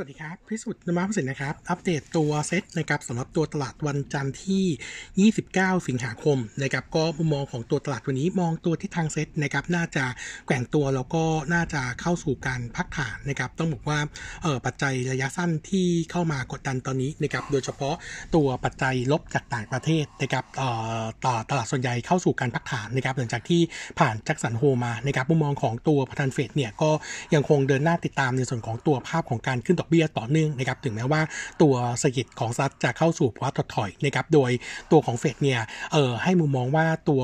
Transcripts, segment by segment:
สวัสดีครับ พิสุทธิ์นมาพิสิทธิ์นะครับ อัปเดตตัวเซตนะครับสำหรับตัวตลาดวันจันทร์ที่ 29 สิงหาคมนะครับก็มุมมองของตัวตลาดวันนี้มองตัวที่ทางเซตนะครับน่าจะแกว่งตัวแล้วก็น่าจะเข้าสู่การพักฐานนะครับต้องบอกว่าเออปัจจัยระยะสั้นที่เข้ามากดดันตอนนี้นะครับโดยเฉพาะตัวปัจจัยลบจากต่างประเทศนะครับเอ่อต่อตลาดส่วนใหญ่เข้าสู่การพักฐานนะครับหลังจากที่ผ่านแจ็คสันโฮมานะครับมุมมองของตัวประธานเฟดเนี่ยก็ยังคงเดินหน้าติดตามในส่วนของตัวภาพของการขึ้นดอกเบี้ยต่อเนื่องนะครับถึงแม้ว่าตัวเศรษฐกิจของสหรัฐจะเข้าสู่ภาวะถดถอยนะครับโดยตัวของเฟดเนี่ยเอ่อให้มุมมองว่าตัว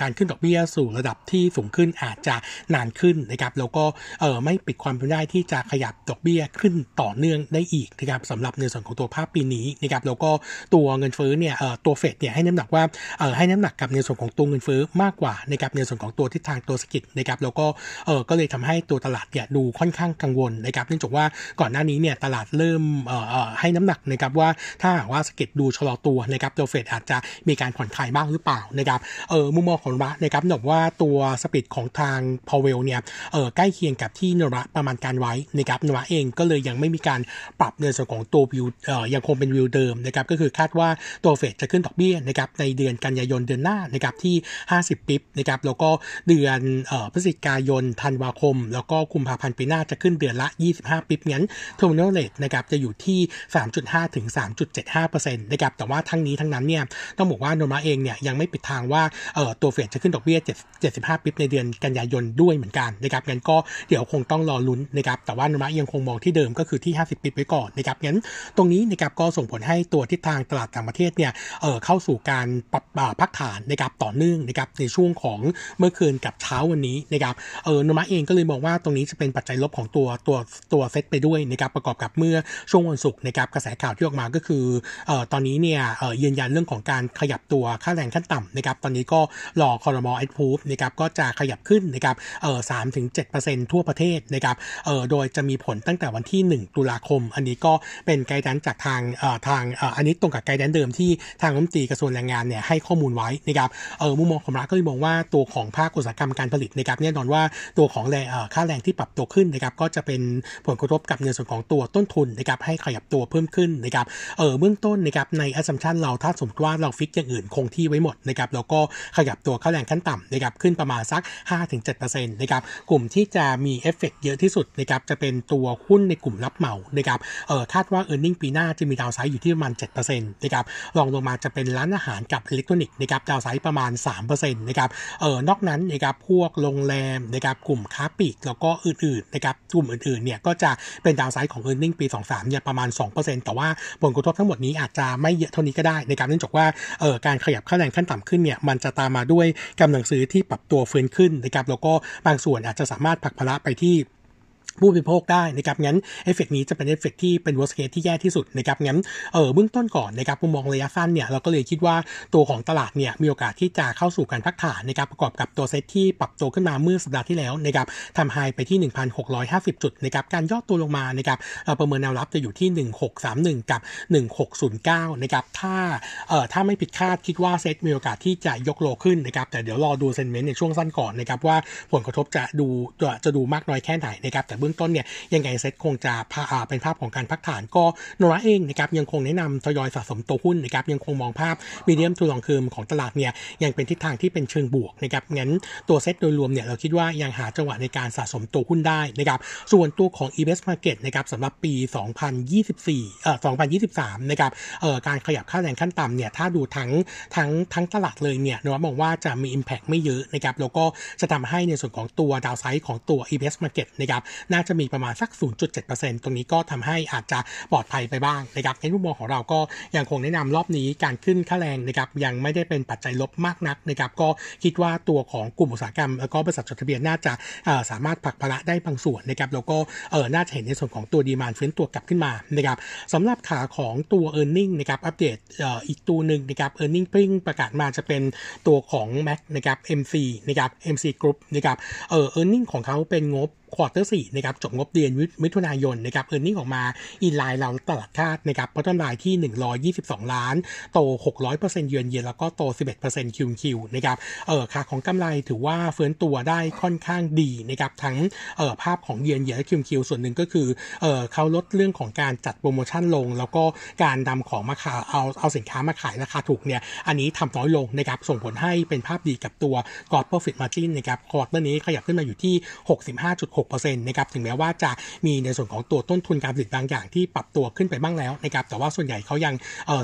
การขึ้นดอกเบี้ยสู่ระดับที่สูงขึ้นอาจจะนานขึ้นนะครับแล้วก็เอ่อไม่ปิดความเป็นได้ที่จะขยับดอกเบี้ยขึ้นต่อเนื่องได้อีกนะครับสำหรับในส่วนของตัวภาพปีนี้นะครับแล้วก็ตัวเงินเฟ้อเนี่ยเอ่อตัวเฟดเนี่ยให้น้ำหนักว่าเอ่อให้น้ำหนักกับในส่วนของตัวเงินเฟ้อมากกว่านะครับในส่วนของตัวทิศทางตัวเศรษฐกิจนะครับแล้วก็เออก็เลยทำให้ตัวตลาดเนี่ยดูค่อนข้างกังวลนะครับเนื่องจากว่าก่อนหน้านี้เนี่ยตลาดเริ่มให้น้ำหนักนะครับว่าถ้าว่าเศรษฐกิจดูชะลอตัวนะครับตัวเฟดอาจจะมีการผ่อนคลายบ้างหรือเปล่านะครับเออมุมมองของโนมูระนะครับบอกว่าตัว speech ของทางพาวเวลเนี่ยเออใกล้เคียงกับที่โนมูระประมาณการไว้นะครับโนมูระเองก็เลยยังไม่มีการปรับในส่วนของตัววิวเออยังคงเป็นวิวเดิมนะครับก็คือคาดว่าตัวเฟดจะขึ้นดอกเบี้ยนะครับในเดือนกันยายนเดือนหน้านะครับที่ 50ปิบนะครับแล้วก็เดือนเออพฤศจิกายนธันวาคม แล้วก็กุมภาพันธ์ปีหน้าจะขึ้นเดือนละ 25ปิบงั้น terminal rate นะครับจะอยู่ที่ 3.5 ถึง 3.75%นะครับแต่ว่าทั้งนี้ทั้งนั้นเนี่ยต้องบอกว่าโนมาเองเนี่ยยังไม่ปิดทางว่าเออตัวเฟดจะขึ้นดอกเบี้ย 75 ปิบในเดือนกันยายนด้วยเหมือนกันนะครับงั้นก็เดี๋ยวคงต้องรอลุ้นนะครับแต่ว่าโนมายังคงมองที่เดิมก็คือที่ 50 ปิบไว้ก่อนนะครับงั้นตรงนี้นะครับก็ส่งผลให้ตัวทิศทางตลาดต่างประเทศเนี่ยเออเข้าสู่การปรับพักฐานนะครับต่อเนื่องนะครับในช่วงของเมื่อคืนกับเช้าวันนี้นะครับเออโนมาเองก็เลยมองว่าตรงนี้จะเป็นปัจจัยลบของตัวตัวตัวเซตไปด้วยนะครับประกอบกับเมื่อช่วงวันศุกร์นะครับกระแสข่าวที่ออกมาก็คือเอ่อตอนนี้เนี่ยเอ่อยืนยันเรื่องของการขยับตัวค่าแรงขั้นต่ำนะครับตอนนี้ก็รอคอรมอเอ็ดพูฟนะครับก็จะขยับขึ้นนะครับเอ่อสามถึงเจ็ดเปอร์เซ็นต์ทั่วประเทศนะครับเอ่อโดยจะมีผลตั้งแต่วันที่1ตุลาคม อันนี้ก็เป็น guidance จากทางเอ่อทางเอ่ออันนี้ตรงกับ guidance เดิมที่ทางรัฐมนตรีกระทรวงแรงงานเนี่ยให้ข้อมูลไว้นะครับเออมุมมองของโนมูระก็มองว่าตัวของภาคอุตสาหกรรมการผลิตนะครับแน่นอนว่าตัวของแรงค่าแรงที่ปรับตัวขึ้นนะครับก็จะเป็นผลกระทบกับในส่วนของตัวต้นทุนนะครับให้ขยับตัวเพิ่มขึ้นนะครับเออเบื้องต้นนะครับใน assumption เราถ้าสมมติว่าเรา fix อย่างอื่นคงที่ไว้หมดนะครับแล้วก็ขยับตัวค่าแรงขั้นต่ำนะครับขึ้นประมาณสัก 5-7%นะครับกลุ่มที่จะมีเอฟเฟกเยอะที่สุดนะครับจะเป็นตัวหุ้นในกลุ่มรับเหมานะครับเออคาดว่า e a r n i n g ปีหน้าจะมีดาวไซด์อยู่ที่ประมาณ7%นะครับรองลงมาจะเป็นร้านอาหารกับอิเล็กทรอนิกส์นะครับ downside ประมาณ3%นะครับเออนอกนั้นนะครับพวกโรงแรมนะครับกลุ่มค้าปลีกแล้วก็อื่นๆนะครับกลุ่มอื่นๆเนี่ยก็จะเป็นดาวไซด์ของ e a r n i n g ปี 23เนี่ยประมาณ 2%แต่ว่าผลกระทบทั้งหมดนี้อาจจะไม่เยอะเท่านี้ก็ได้ในการเนื่องจากว่าเออการขยับค่าแรงขั้นต่ำขึ้นเนี่ยมันจะตามมาด้วยกำลังซื้อที่ปรับตัวฟื้นขึ้นนะครับแล้วก็บางส่วนอาจจะสามารถผลักภาระไปที่ ผู้บริโภคได้นะครับงั้นเอฟเฟกนี้จะเป็นเอฟเฟกที่เป็น worst case ที่แย่ที่สุดนะครับงั้นเออเบื้องต้นก่อนนะครับมุมมองระยะสั้นเนี่ยเราก็เลยคิดว่าตัวของตลาดเนี่ยมีโอกาสที่จะเข้าสู่การพักฐานนะครับประกอบกับตัวเซตที่ปรับตัวขึ้นมาเมื่อสัปดาห์ที่แล้วนะครับทำ high ไปที่ 1,650 จุดนะครับการย่อตัวลงมานะครับเราประเมินแนวรับจะอยู่ที่ 1631 กับ 1609 นะครับถ้าเอ่อถ้าไม่ผิดคาดคิดว่าเซตมีโอกาสที่จะยก low ขึ้นนะครับแต่เดี๋ยวรอดู sentiment ในช่วงสั้นก่อนนะครับว่าผลกระทบจะดูจะดูมากน้อยแค่ไหนนะครับแต่เบื้องต้นเนี่ยยังไงเซ็ตคงจะเป็นภาพของการพักฐานก็โนราเองนะครับยังคงแนะนำทยอยสะสมตัวหุ้นนะครับยังคงมองภาพมีเดียมทูลองคืมของตลาดเนี่ยยังเป็นทิศทางที่เป็นเชิงบวกนะครับงั้นตัวเซ็ตโดยรวมเนี่ยเราคิดว่ายังหาจังหวะในการสะสมตัวหุ้นได้นะครับส่วนตัวของ e b s Market นะครับสำหรับปี 2024เอ่อ2023นะครับเอ่อการขยับค่าแรงขั้นต่ำเนี่ยถ้าดูทั้งทั้งทั้งตลาดเลยเนี่ยนมองว่าจะมี Impact ไม่เยอะนะครับแล้วก็จะทำให้ในส่วนของตัวดาวไซด์ของตัว e b s Market นะครับน่าจะมีประมาณสัก 0.7%ตรงนี้ก็ทำให้อาจจะปลอดภัยไปบ้างนะครับในมุมมองของเราก็ยังคงแนะนำรอบนี้การขึ้นค่าแรงนะครับยังไม่ได้เป็นปัจจัยลบมากนักนะครับก็คิดว่าตัวของกลุ่มอุตสาหกรรมแล้วก็บริษัทจดทะเบียนน่าจะสามารถผลักภาระได้บางส่วนนะครับแล้วก็เออน่าจะเห็นในส่วนของตัวดีมานฟื้นตัวกลับขึ้นมานะครับสำหรับขาของตัว e a r n i n g นะครับอัปเดตอีกตัวหนึ่งนะครับ e a r n i n g พิ่งประกาศมาจะเป็นตัวของ Mac นะครับ MC นะครับ MC Group นะครับเออ e a r n i n g ของเขาเป็นงบควอเตอร์สี่นะครับจบงบเดือนมิถุนายนนะครับ earning ออกมา inline เราตลาดคาดนะครับ bottom line ที่ 122 ล้าน โต 600%เยือนเยียแล้วก็โต 11% QoQ นะครับเออค่าของกำไรถือว่าฟื้นตัวได้ค่อนข้างดีนะครับทั้งเออภาพของ year on year และ QoQ ส่วนหนึ่งก็คือเออเขาลดเรื่องของการจัดโปรโมชั่นลง แล้วก็การนำของมาขายเอาเอาสินค้ามาขายราคาถูกเนี่ยอันนี้ทำน้อยลงนะครับส่งผลให้เป็นภาพดีกับตัว Gross Profit Margin นะครับ quarter นี้ขยับขึ้นมาอยู่ที่ 65.6นะครับถึงแม้ว่าจะมีในส่วนของตัวต้นทุนการผลิตบางอย่างที่ปรับตัวขึ้นไปบ้างแล้วนะครับแต่ว่าส่วนใหญ่เขายัง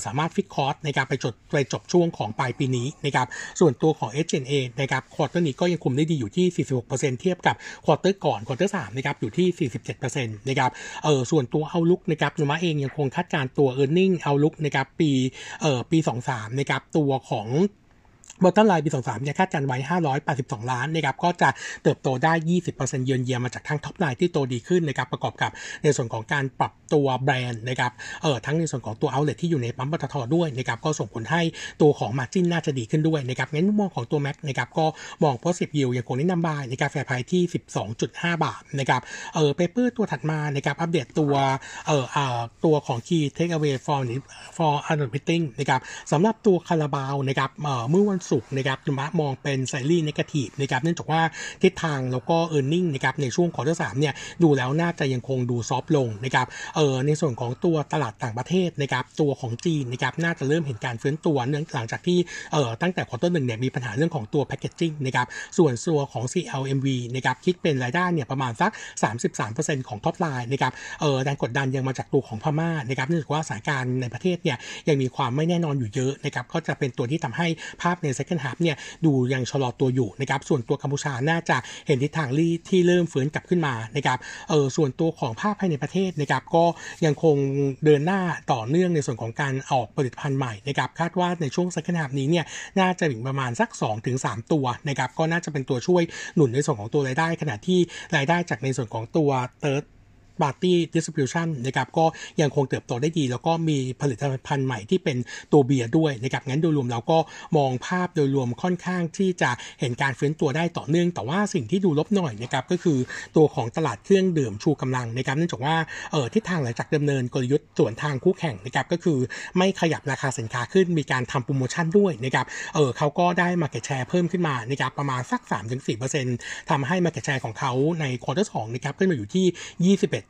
สามารถ fix cost ในการไปจดไปจบช่วงของปลายปีนี้นะครับส่วนตัวของ h n a นะครับควอเตอร์นี้ก็ยังคุมได้ดีอยู่ที่ 46%เทียบกับ quarter ก่อน quarter 3นะครับอยู่ที่ 47%นะครับเออส่วนตัว outlook นะครับโนมูระเองยังคงคาดการตัว e a r n i n g เอาลุกนะครับปีเออปี 23นะครับตัวของ bottom line ปี 23เนี่ยคาดการณ์ไว้ 582 ล้านนะครับก็จะเติบโตได้ 20% year on year มาจากทั้ง top line ที่โตดีขึ้นนะครับประกอบกับในส่วนของการปรับตัวแบรนด์นะครับเออทั้งในส่วนของตัว outlet ที่อยู่ในปั๊มปตทด้วยนะครับก็ส่งผลให้ตัวของ margin น่าจะดีขึ้นด้วยนะครับงั้นมองของตัวแม็กนะครับก็มอง positive view ยังคงแนะนำ buy ใน target price ที่ 12.5 บาทนะครับเออ paper ตัวถัดมานะครับอัปเดตตัวเออเอ่อตัวของ Key Takeaway for for a n o t meeting นะครับสำหรับตัวคาราบาวนะครับเอ่อเมื่อวันศุกร์นะครับโนมูระมองเป็น slightly negative นะครับเนื่องจากว่าทิศทางแล้วก็ earning นะครับในช่วง quarter สามเนี่ยดูแล้วน่าจะยังคงดู soft ลงนะครับเออในส่วนของตัวตลาดต่างประเทศนะครับตัวของจีนนะครับน่าจะเริ่มเห็นการฟื้นตัวเนื่องหลังจากที่เออตั้งแต่ quarter หนึ่งเนี่ยมีปัญหาเรื่องของตัว packaging นะครับส่วนตัวของ CLMV นะครับคิดเป็นรายได้เนี่ยประมาณสัก 33%ของ top line นะครับเออแรงกดดันยังมาจากตัวของพม่านะครับเนื่องจากว่าสถานการณ์ในประเทศเนี่ยยังมีความไม่แน่นอนอยู่เยอะนะครับก็จะเป็นตัวที่ทำให้ภาพใน second half เนี่ยดูยังชะลอตัวอยู่นะครับส่วนตัวกัมพูชาน่าจะเห็นทิศทางที่เริ่มฟื้นกลับขึ้นมานะครับเออส่วนตัวของภาคภายในประเทศนะครับก็ยังคงเดินหน้าต่อเนื่องในส่วนของการออกผลิตภัณฑ์ใหม่นะครับคาดว่าในช่วงสักนาบนี้เนี่ยน่าจะถึงประมาณสัก 2-3 ตัวนะครับก็น่าจะเป็นตัวช่วยหนุนในส่วนของตัวรายได้ ขณะที่รายได้จากในส่วนของตัวเติร์ดปาร์ตี้ดิสติบิวชันนะครับก็ยังคงเติบโตได้ดี แล้วก็มีผลิตภัณฑ์ใหม่ที่เป็นตัวเบียร์ด้วยนะครับงั้นโดยรวมเราก็มองภาพโดยรวมค่อนข้างที่จะเห็นการฟื้นตัวได้ต่อเนื่อง แต่ว่าสิ่งที่ดูลบหน่อยนะครับก็คือตัวของตลาดเครื่องดื่มชูกำลังนะครับเนื่องจากว่าเออทิศทางหลังจากดำเนินกลยุทธ์สวนทางคู่แข่งนะครับก็คือไม่ขยับราคาสินค้าขึ้นมีการทำโปรโมชั่นด้วยนะครับเออเขาก็ได้ market share เพิ่มขึ้นมานะครับประมาณสัก 3-4%ทำให้ market share ของเขาใน quarter สองนะครับขึ้นมาอยู่ที่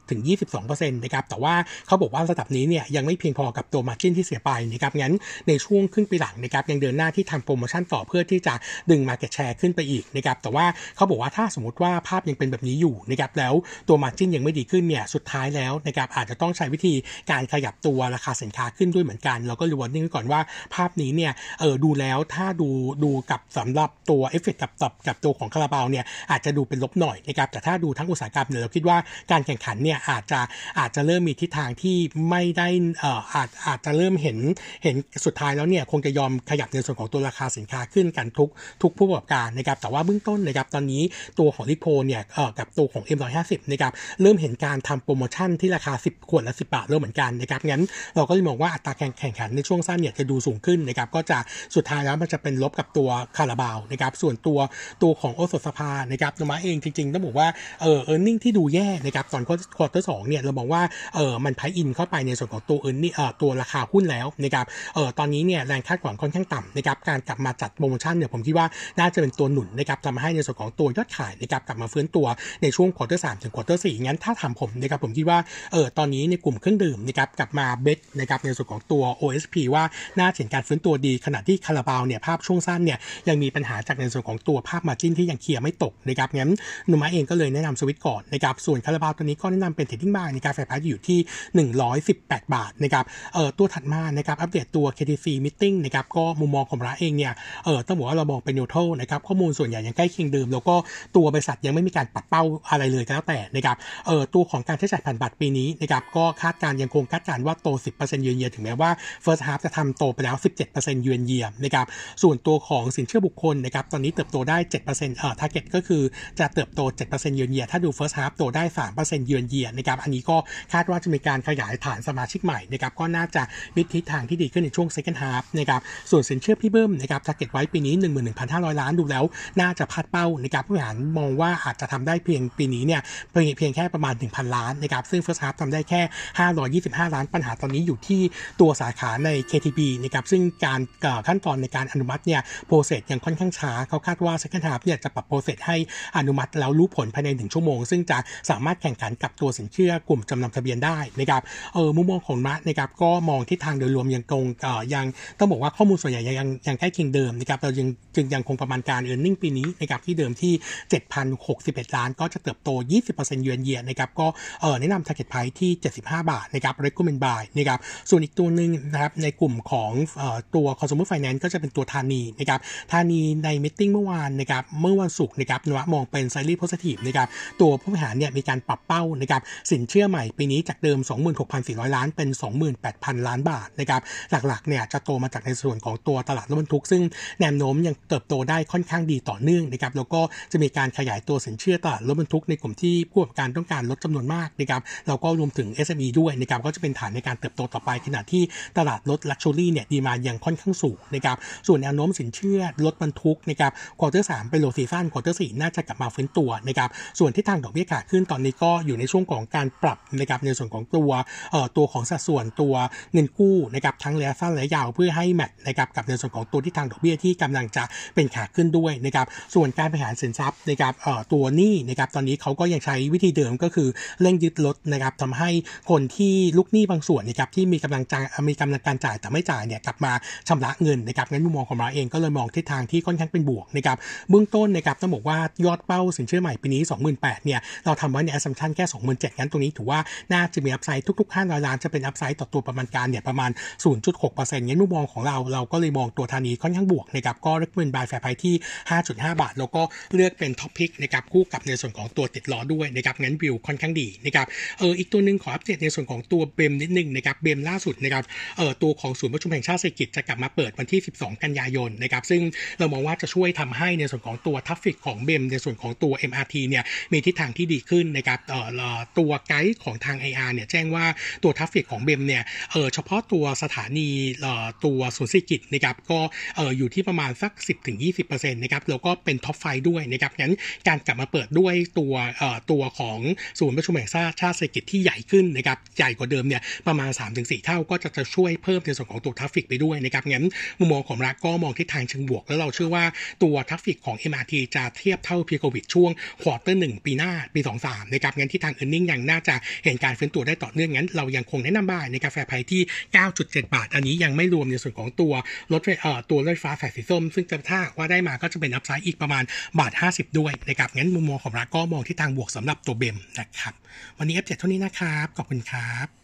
21-22%นะครับแต่ว่าเขาบอกว่าระดับนี้เนี่ยยังไม่เพียงพอกับตัว margin ที่เสียไปนะครับงั้นในช่วงครึ่งปีหลังนะครับยังเดินหน้าที่ทำโปรโมชั่นต่อเพื่อที่จะดึง market share ขึ้นไปอีกนะครับแต่ว่าเขาบอกว่าถ้าสมมติว่าภาพยังเป็นแบบนี้อยู่นะครับแล้วตัว margin ยังไม่ดีขึ้นเนี่ยสุดท้ายแล้วนะครับอาจจะต้องใช้วิธีการขยับตัวราคาสินค้าขึ้นด้วยเหมือนกันเราก็ early warning ก่อนว่าภาพนี้เนี่ยเออดูแล้วถ้าดูดูกับสำหรับตัวเอฟเฟกกับกับกับตัวของคาราบาวเนี่ยอาจจะดูเป็นลบหน่อยนะครับแต่ถ้าดูทั้งอุตสาหกรรมเนี่ยเราคิดว่าการแข่งขันเนี่ยอาจจะอาจจะเริ่มมีทิศทางที่ไม่ได้เอ่ออาจอาจจะเริ่มเห็นเห็นสุดท้ายแล้วเนี่ยคงจะยอมขยับในส่วนของตัวราคาสินค้าขึ้นกันทุกทุกผู้ประกอบการนะครับแต่ว่าเบื้องต้นนะครับตอนนี้ตัวของลิโพเนี่ยเอ่อกับตัวของ M150 นะครับเริ่มเห็นการทำโปรโมชั่นที่ราคา 10 ขวดละ10 บาทเริ่มเหมือนกันนะครับงั้นเราก็เลยมองว่าอัตราแข่งขันในช่วงสั้นเนี่ยจะดูสูงขึ้นนะครับก็จะสุดท้ายแล้วมันจะเป็นลบกับตัวคาราบาวนะครับส่วนตัวตัวของโอสถสภานะครับโนมูระเองจริงๆต้องบอกว่าเออ earning ที่ดูแย่นะครับตอน quarter สองเนี่ยเรามองว่าเออมัน price in เข้าไปในส่วนของตัว earning เออตัวราคาหุ้นแล้วนะครับเออตอนนี้เนี่ยแรงคาดหวังค่อนข้างต่ำนะครับการกลับมาจัดโปรโมชั่นเนี่ยผมคิดว่าน่าจะเป็นตัวหนุนนะครับทำให้ในส่วนของตัวยอดขายนะครับกลับมาฟื้นตัวในช่วง quarter สามถึง quarter สี่งั้นถ้าถามผมนะครับผมคิดว่าเออตอนนี้ในกลุ่มเครื่องดื่มนะครับกลับมาเบสนะครับในส่วนของตัว OSP ว่าน่าเห็นการฟื้นตัวดีขณะที่คาราบาวเนี่ยภาพช่วงสั้นเนี่ยยังมีปัญหาจากในส่วนของตัวภาพ margin ที่ยังเคลียร์ไม่ตกนะครับงั้นโนมูระเองก็เลยแนะนำสวิตก่อนนะครับส่วนคาราบาวตัวนี้ก็แนะนำเป็น trading buy ในค่า fair price อยู่ที่ 118 บาทนะครับเอ่อตัวถัดมานะครับอัปเดตตัว KTC Meeting นะครับก็มุมมองของเราเองเนี่ยเออต้องบอกว่าเรามองเป็น neutral นะครับข้อมูลส่วนใหญ่ยังใกล้เคียงเดิม แล้วก็ตัวบริษัทยังไม่มีการปัดเป้าอะไรเลยก็แล้วแต่นะครับเออตัวของการใช้จ่ายผ่านบัตรปีนี้นะครับก็คาดการยังคงคาดการว่าโต 10%เยือนเยียถึงแม้ว่า First Half จะทำโตไปแล้ว 17%เยือนเยียนะครับส่วนตัวของสินเชื่อบุคคลนะครับตอนนี้เติบโตได้ 7%เอ่อ target ก็คือจะเติบโต 7%เยือนเยียถ้าดู First Half โตได้ 3%เยือนเเยียนะครับอันนี้ก็คาดว่าจะมีการขยายฐานสมาชิกใหม่นะครับก็น่าจะมีทิศทางที่ดีขึ้นในช่วง second half นะครับส่วนสินเชื่อพี่เบิ้มนะครับจะเก็ตไว้ปีนี้ 11,500 ล้านดูแล้ว น่าจะพลาดเป้านะครับผู้บริหารมองว่าอาจจะทำได้เพียงปีนี้เนี่ยเพียงเพียงแค่ประมาณ 1,000 ล้านนะครับซึ่ง first half ทำได้แค่ 525 ล้านปัญหาตอนนี้อยู่ที่ตัวสาขาใน KTB นะครับซึ่งการขั้นตอนในการอนุมัติเนี่ย process ยังค่อนข้างช้าเขาคาดว่า second half เนี่ยจะปรับ process ให้อนุมัติแล้วรู้ผลภายใน 1 ชั่วโมง ซึ่งจะสามารถแข่งขันกับตัวสินเชื่อกลุ่มจำนำทะเบียนได้นะครับเออมุมมองของเรานะครับก็มองทิศทางโดยรวมยังคงเอ่อยังต้องบอกว่าข้อมูลส่วนใหญ่ยังยังใกล้เคียงเดิมนะครับเรายังจึงยังคงประมาณการ e a r n i n g ปีนี้นะครับที่เดิมที่ 7,061 ล้าน ก็จะเติบโต 20%เยือนเยียนะครับก็เออแนะนำ target price ที่ 75 บาทนะครับ recommend buy นะครับส่วนอีกตัวหนึ่งนะครับในกลุ่มของเอ่อตัว consumer finance ก็จะเป็นตัวธานีนะครับธานีในมิ팅เมื่อวานนะครับเมื่อวันศุกร์นะครับนวะมองเป็น slightly positive นะครับตัวผู้บริหารเนี่ยมีการปรับเป้านะครับสินเชื่อใหม่ปีนี้จากเดิม 26,400 ล้านเป็น 28,000 ล้านบาทนะครับหลักๆเนี่ยจะโตมาจากในส่วนของตัวตลาดรถบรรทุก ซึ่งแนวโน้มยังเติบโตได้ค่อนข้างดีต่อเนื่องนะครับแล้วก็จะมีการขยายตัวสินเชื่อตลาดรถบรรทุกในกลุ่มที่ผู้ประกอบการต้องการรถจำนวนมากนะครับแล้วก็รวมถึง SME ด้วยนะครับก็จะเป็นฐานในการเติบโตต่อไป ขณะที่ตลาดรถ luxury เนี่ย demand ยังค่อนข้างสูงนะครับส่วนแนวโน้มสินเชื่อรถบรรทุกนะครับ quarter สามเป็น low season quarter สี่น่าจะกลับมาฟื้นตัวนะครับส่วนทิศทางดอกเบี้ยขาขึ้นตอนนี้ก็อยู่ในช่วงของการปรับนะครับในส่วนของตัวเอ่อตัวของสัดส่วนตัวเงินกู้นะครับทั้งระยะสั้นระยะยาวเพื่อให้ match นะครับกับในส่วนของตัวทิศทางดอกเบี้ยที่กำลังจะเป็นขาขึ้นด้วยนะครับส่วนการบริหารสินทรัพย์นะครับเอ่อตัวหนี้นะครับตอนนี้เขาก็ยังใช้วิธีเดิมก็คือเร่งยึดรถนะครับทำให้คนที่ลูกหนี้บางส่วนนะครับที่มีกำลังจ่ายมีกำลังการจ่ายแต่ไม่จ่ายเนี่ยกลับมาชำระเงินนะครับงั้นมุมมองของเราเองก็เลยมองทิศทางที่ค่อนข้างเป็นบวกนะครับเบื้องต้นนะครับต้องบอกว่ายอดเป้าสินเชื่อใหม่ปีนี้ 28,000เนี่ยเราทำไว้ใน assumption แค่2 7 0 0งั้นตรงนี้ถือว่าน่าจะมีอัพไซด์ทุกๆ500ล้านจะเป็นอัพไซด์ต่อตัวประมาณการเนี่ยประมาณ 0.6%งั้นมุมมองของเราเราก็เลยมองตัวธานีค่อนข้างบวกนะครับก็เลือกเป็น buy fair price ที่ 5.5 บาท แล้วก็เลือกเป็น top pick นะครับคู่กับในส่วนของตัวติดล้อด้วยนะครับงั้นวิวค่อนข้างดีนะครับเอออีกตัวหนึ่งขออัปเดตในส่วนของตัว BEM นิดนึงนะครับ BEM ล่าสุดนะครับเออตัวของศูนย์ประชุมแห่งชาติสิริกิติ์จะกลับมาเปิดวันที่ 12 กันยายนนะครับซึ่งเรามองว่าจะช่วยทำให้ในส่วนของตัว traffic ของ BEM ในส่วนของตัว MRT เนี่ยมีทิศทางที่ดีขึ้นนะครับเออตัวไกด์ของทาง IR เนี่ยแจ้งว่าตัว traffic ของ BEM เนี่ยเออเฉพาะตัวสถานีเอ่อตัวศูนย์เศริกิติ์นะครับก็เอออยู่ที่ประมาณสัก 10-20%นะครับแล้วก็เป็น top five ด้วยนะครับงั้นการกลับมาเปิดด้วยตัวเอ่อตัวของศูนย์ประชุมแห่งชาติชาติสิริกิติ์ที่ใหญ่ขึ้นนะครับใหญ่กว่าเดิมเนี่ยประมาณ 3-4 เท่าก็จะจะช่วยเพิ่มในส่วนของตัว traffic ไปด้วยนะครับงั้นมุมมองของเราก็มองทิศทางเชิงบวก แล้วเราเชื่อว่าตัวทัฟฟิกของ MRT จะเทียบเท่า pre-COVID ช่วงquarter หนึ่งปีหน้าปี 23นะครับงั้นทิศทางเอ a r n i n g ยังน่าจะเห็นการฟื้นตัวได้ต่อเนื่องงั้น เรายังคงแนะนำ buy ในค่า fair price ที่ 9.7 บาท อันนี้ยังไม่รวมในส่วนของตัวรถเอ่อตัวรถไฟฟ้าสายสีส้ม ซึ่งจะถ้าว่าได้มาก็จะเป็น upside อีกประมาณบาท 50 ด้วยนะครับงั้นมุมมองของเราก็มองทิศทางบวกสำหรับตัว BEM นะครับวันนี้อัปเดตเท่านี้นะครับขอบคุณครับ